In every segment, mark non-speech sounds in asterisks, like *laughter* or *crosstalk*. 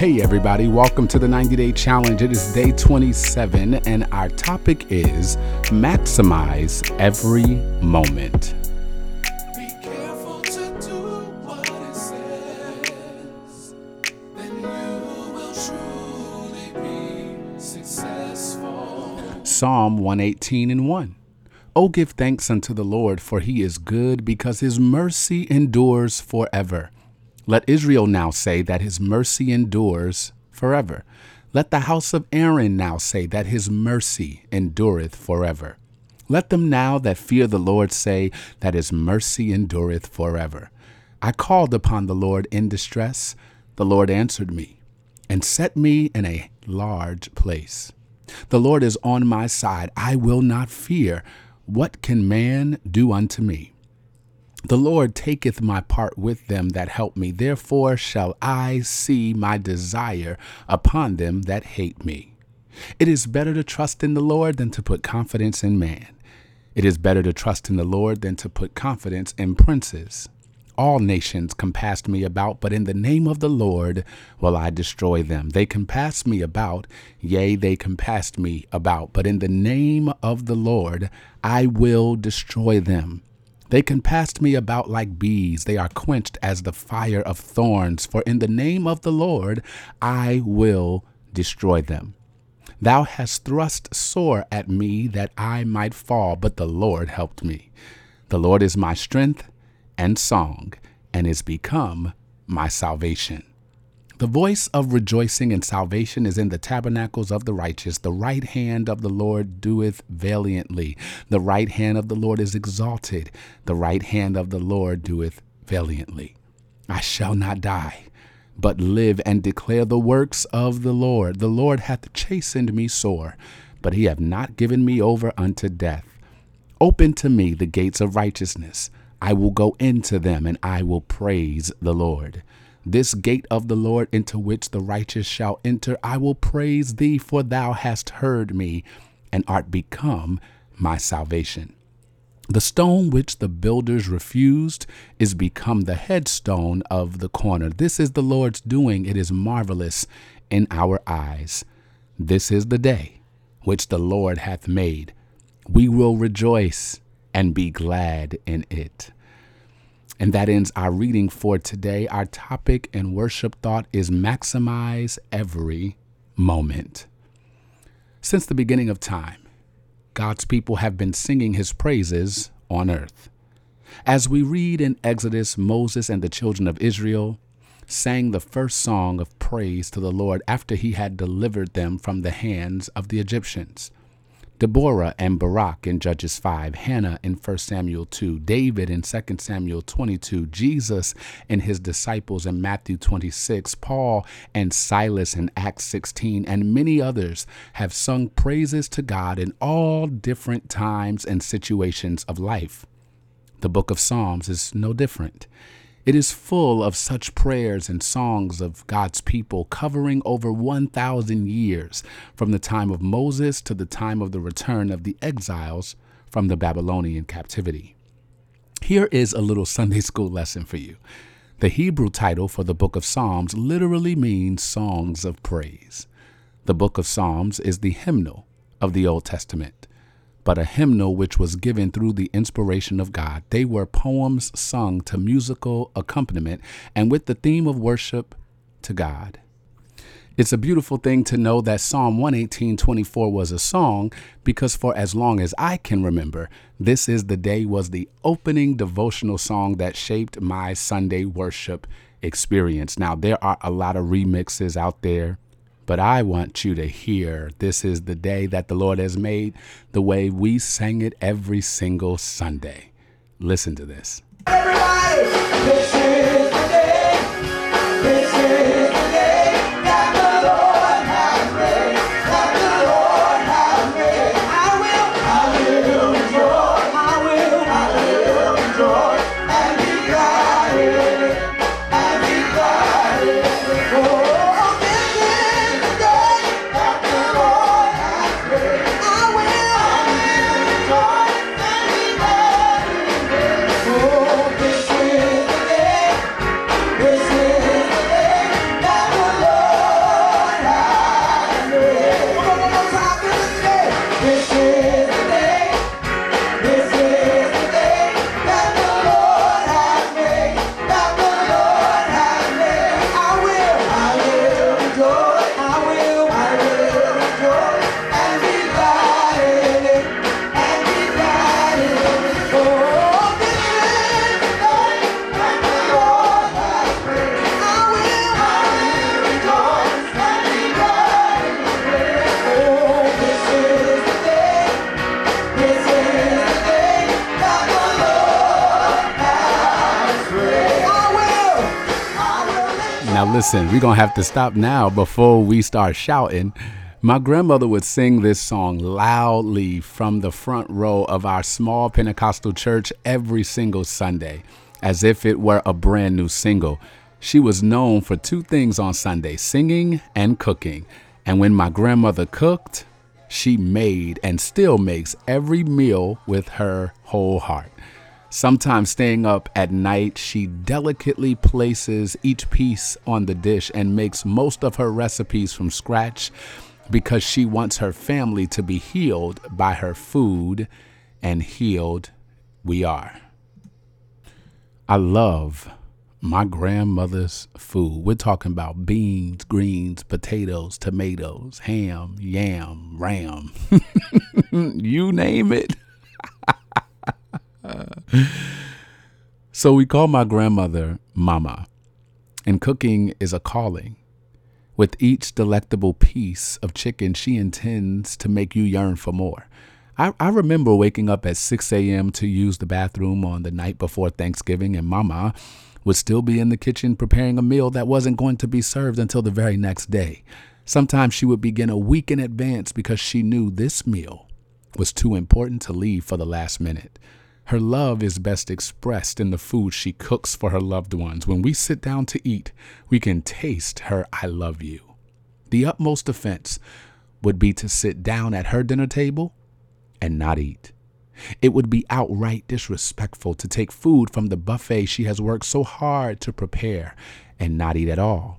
Hey, everybody, welcome to the 90 Day Challenge. It is day 27, and our topic is maximize every moment. Be careful to do what it says. Then you will truly be successful. Psalm 118 and 1. Oh, give thanks unto the Lord, for he is good, because his mercy endures forever. Let Israel now say that his mercy endures forever. Let the house of Aaron now say that his mercy endureth forever. Let them now that fear the Lord say that his mercy endureth forever. I called upon the Lord in distress. The Lord answered me and set me in a large place. The Lord is on my side. I will not fear. What can man do unto me? The Lord taketh my part with them that help me. Therefore shall I see my desire upon them that hate me. It is better to trust in the Lord than to put confidence in man. It is better to trust in the Lord than to put confidence in princes. All nations compassed me about, but in the name of the Lord will I destroy them. They compassed me about, yea, they compassed me about, but in the name of the Lord I will destroy them. They compassed me about like bees. They are quenched as the fire of thorns. For in the name of the Lord I will destroy them. Thou hast thrust sore at me that I might fall, but the Lord helped me. The Lord is my strength and song, and is become my salvation. The voice of rejoicing and salvation is in the tabernacles of the righteous. The right hand of the Lord doeth valiantly. The right hand of the Lord is exalted. The right hand of the Lord doeth valiantly. I shall not die, but live and declare the works of the Lord. The Lord hath chastened me sore, but he hath not given me over unto death. Open to me the gates of righteousness. I will go into them, and I will praise the Lord. This gate of the Lord into which the righteous shall enter, I will praise thee, for thou hast heard me, and art become my salvation. The stone which the builders refused is become the headstone of the corner. This is the Lord's doing. It is marvelous in our eyes. This is the day which the Lord hath made. We will rejoice and be glad in it. And that ends our reading for today. Our topic and worship thought is maximize every moment. Since the beginning of time, God's people have been singing his praises on earth. As we read in Exodus, Moses and the children of Israel sang the first song of praise to the Lord after he had delivered them from the hands of the Egyptians. Deborah and Barak in Judges 5, Hannah in 1 Samuel 2, David in 2 Samuel 22, Jesus and his disciples in Matthew 26, Paul and Silas in Acts 16, and many others have sung praises to God in all different times and situations of life. The book of Psalms is no different. It is full of such prayers and songs of God's people covering over 1,000 years from the time of Moses to the time of the return of the exiles from the Babylonian captivity. Here is a little *laughs* Sunday school lesson for you. The Hebrew title for the book of Psalms literally means songs of praise. The book of Psalms is the hymnal of the Old Testament but a hymnal which was given through the inspiration of God. They were poems sung to musical accompaniment and with the theme of worship to God. It's a beautiful thing to know that Psalm 118:24 was a song because for as long as I can remember, this is the day was the opening devotional song that shaped my Sunday worship experience. Now there are a lot of remixes out there but I want you to hear this is the day that the Lord has made, the way we sang it every single Sunday. Listen to this. Listen, we're going to have to stop now before we start shouting. My grandmother would sing this song loudly from the front row of our small Pentecostal church every single Sunday, as if it were a brand new single. She was known for two things on Sunday singing and cooking. And when my grandmother cooked, she made and still makes every meal with her whole heart. Sometimes staying up at night, she delicately places each piece on the dish and makes most of her recipes from scratch because she wants her family to be healed by her food, and healed we are. I love my grandmother's food. We're talking about beans, greens, potatoes, tomatoes, ham, yam, ram. *laughs* you name it. *laughs* so we call my grandmother Mama, and cooking is a calling. With each delectable piece of chicken, she intends to make you yearn for more. I, I remember waking up at 6 a.m. to use the bathroom on the night before Thanksgiving, and Mama would still be in the kitchen preparing a meal that wasn't going to be served until the very next day. Sometimes she would begin a week in advance because she knew this meal was too important to leave for the last minute. Her love is best expressed in the food she cooks for her loved ones. When we sit down to eat, we can taste her I love you. The utmost offense would be to sit down at her dinner table and not eat. It would be outright disrespectful to take food from the buffet she has worked so hard to prepare and not eat at all.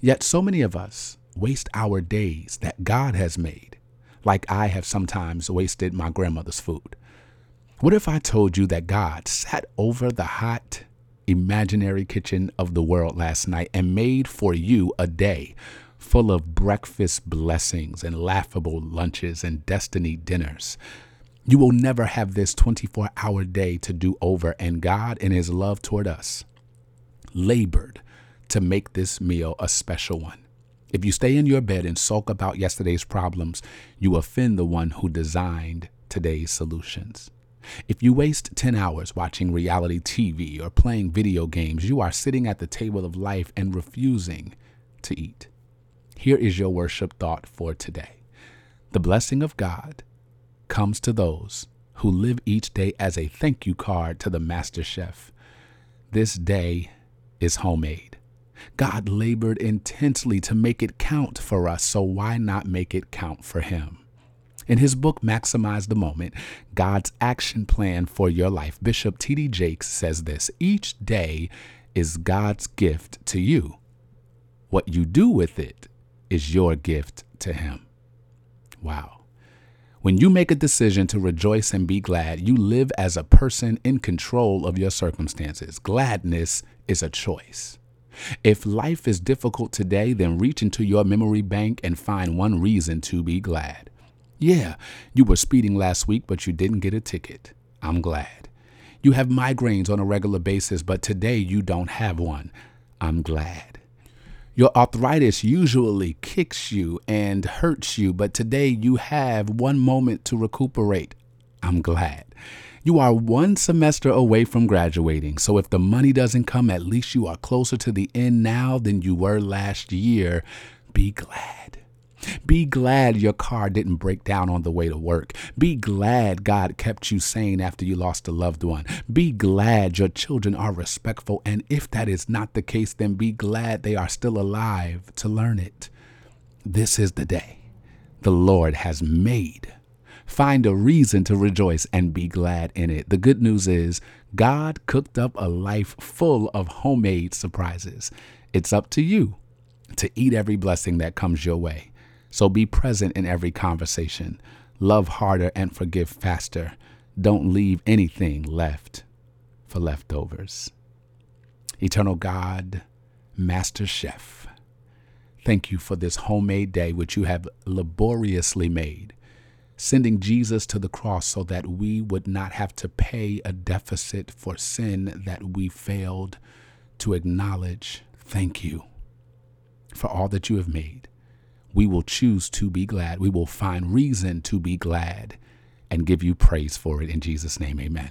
Yet so many of us waste our days that God has made, like I have sometimes wasted my grandmother's food. What if I told you that God sat over the hot, imaginary kitchen of the world last night and made for you a day full of breakfast blessings and laughable lunches and destiny dinners? You will never have this 24 hour day to do over, and God, in His love toward us, labored to make this meal a special one. If you stay in your bed and sulk about yesterday's problems, you offend the one who designed today's solutions. If you waste 10 hours watching reality TV or playing video games, you are sitting at the table of life and refusing to eat. Here is your worship thought for today The blessing of God comes to those who live each day as a thank you card to the master chef. This day is homemade. God labored intensely to make it count for us, so why not make it count for Him? In his book, Maximize the Moment God's Action Plan for Your Life, Bishop T.D. Jakes says this Each day is God's gift to you. What you do with it is your gift to Him. Wow. When you make a decision to rejoice and be glad, you live as a person in control of your circumstances. Gladness is a choice. If life is difficult today, then reach into your memory bank and find one reason to be glad. Yeah, you were speeding last week, but you didn't get a ticket. I'm glad. You have migraines on a regular basis, but today you don't have one. I'm glad. Your arthritis usually kicks you and hurts you, but today you have one moment to recuperate. I'm glad. You are one semester away from graduating, so if the money doesn't come, at least you are closer to the end now than you were last year. Be glad. Be glad your car didn't break down on the way to work. Be glad God kept you sane after you lost a loved one. Be glad your children are respectful. And if that is not the case, then be glad they are still alive to learn it. This is the day the Lord has made. Find a reason to rejoice and be glad in it. The good news is God cooked up a life full of homemade surprises. It's up to you to eat every blessing that comes your way. So be present in every conversation. Love harder and forgive faster. Don't leave anything left for leftovers. Eternal God, Master Chef, thank you for this homemade day which you have laboriously made, sending Jesus to the cross so that we would not have to pay a deficit for sin that we failed to acknowledge. Thank you for all that you have made. We will choose to be glad. We will find reason to be glad and give you praise for it in Jesus' name. Amen.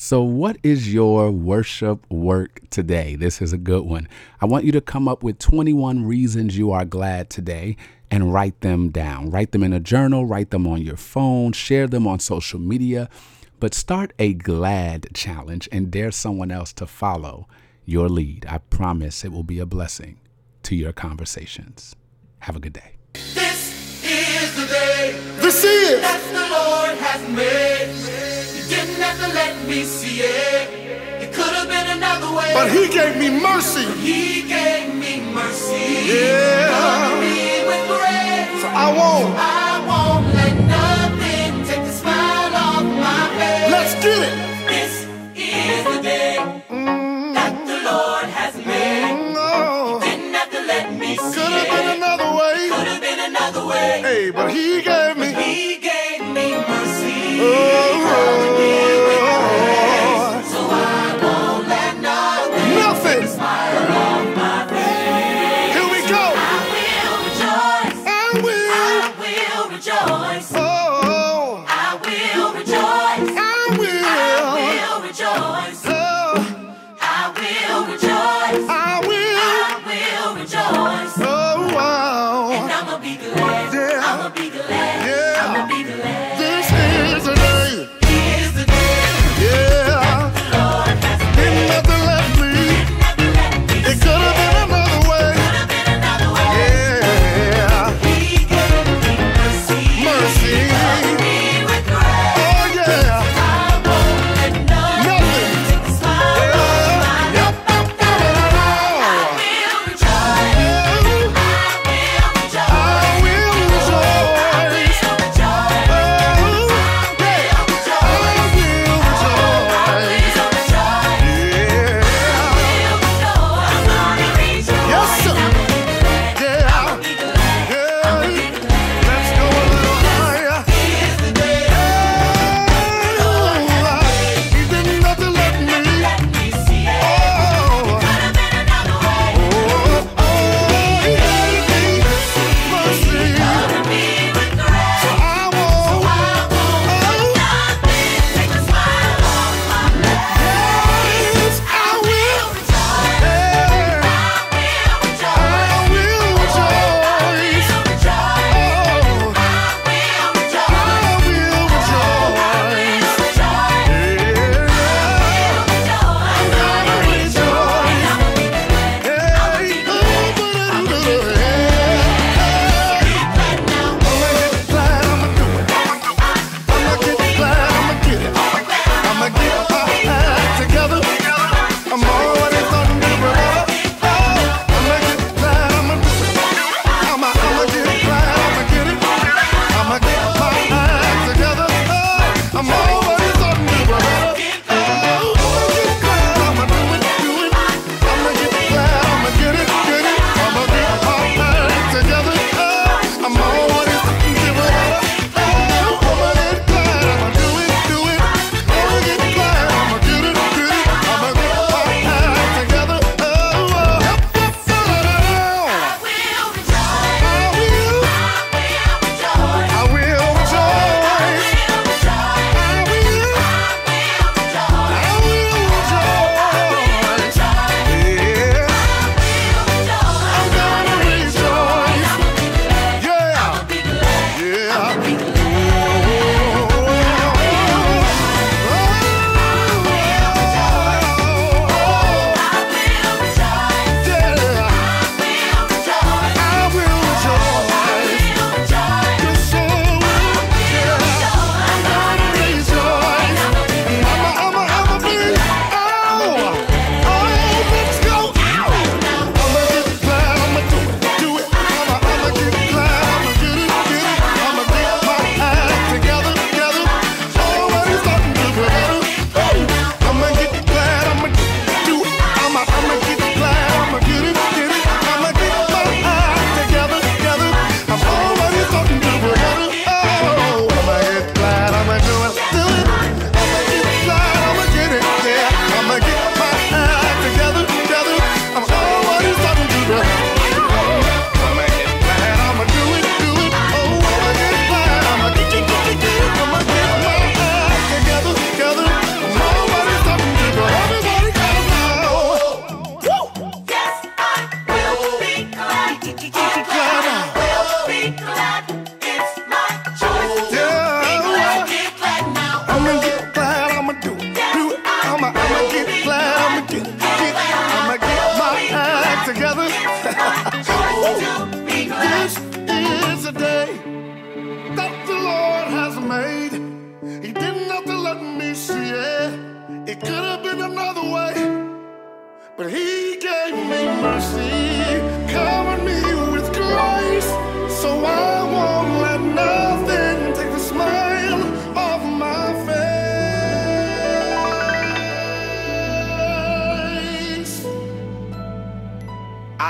So, what is your worship work today? This is a good one. I want you to come up with 21 reasons you are glad today and write them down. Write them in a journal, write them on your phone, share them on social media, but start a glad challenge and dare someone else to follow your lead. I promise it will be a blessing to your conversations. Have a good day. This is the day This is. that the Lord has made. You didn't have to let me see it. It could have been another way. But he gave me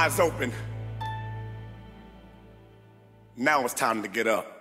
Eyes open. Now it's time to get up.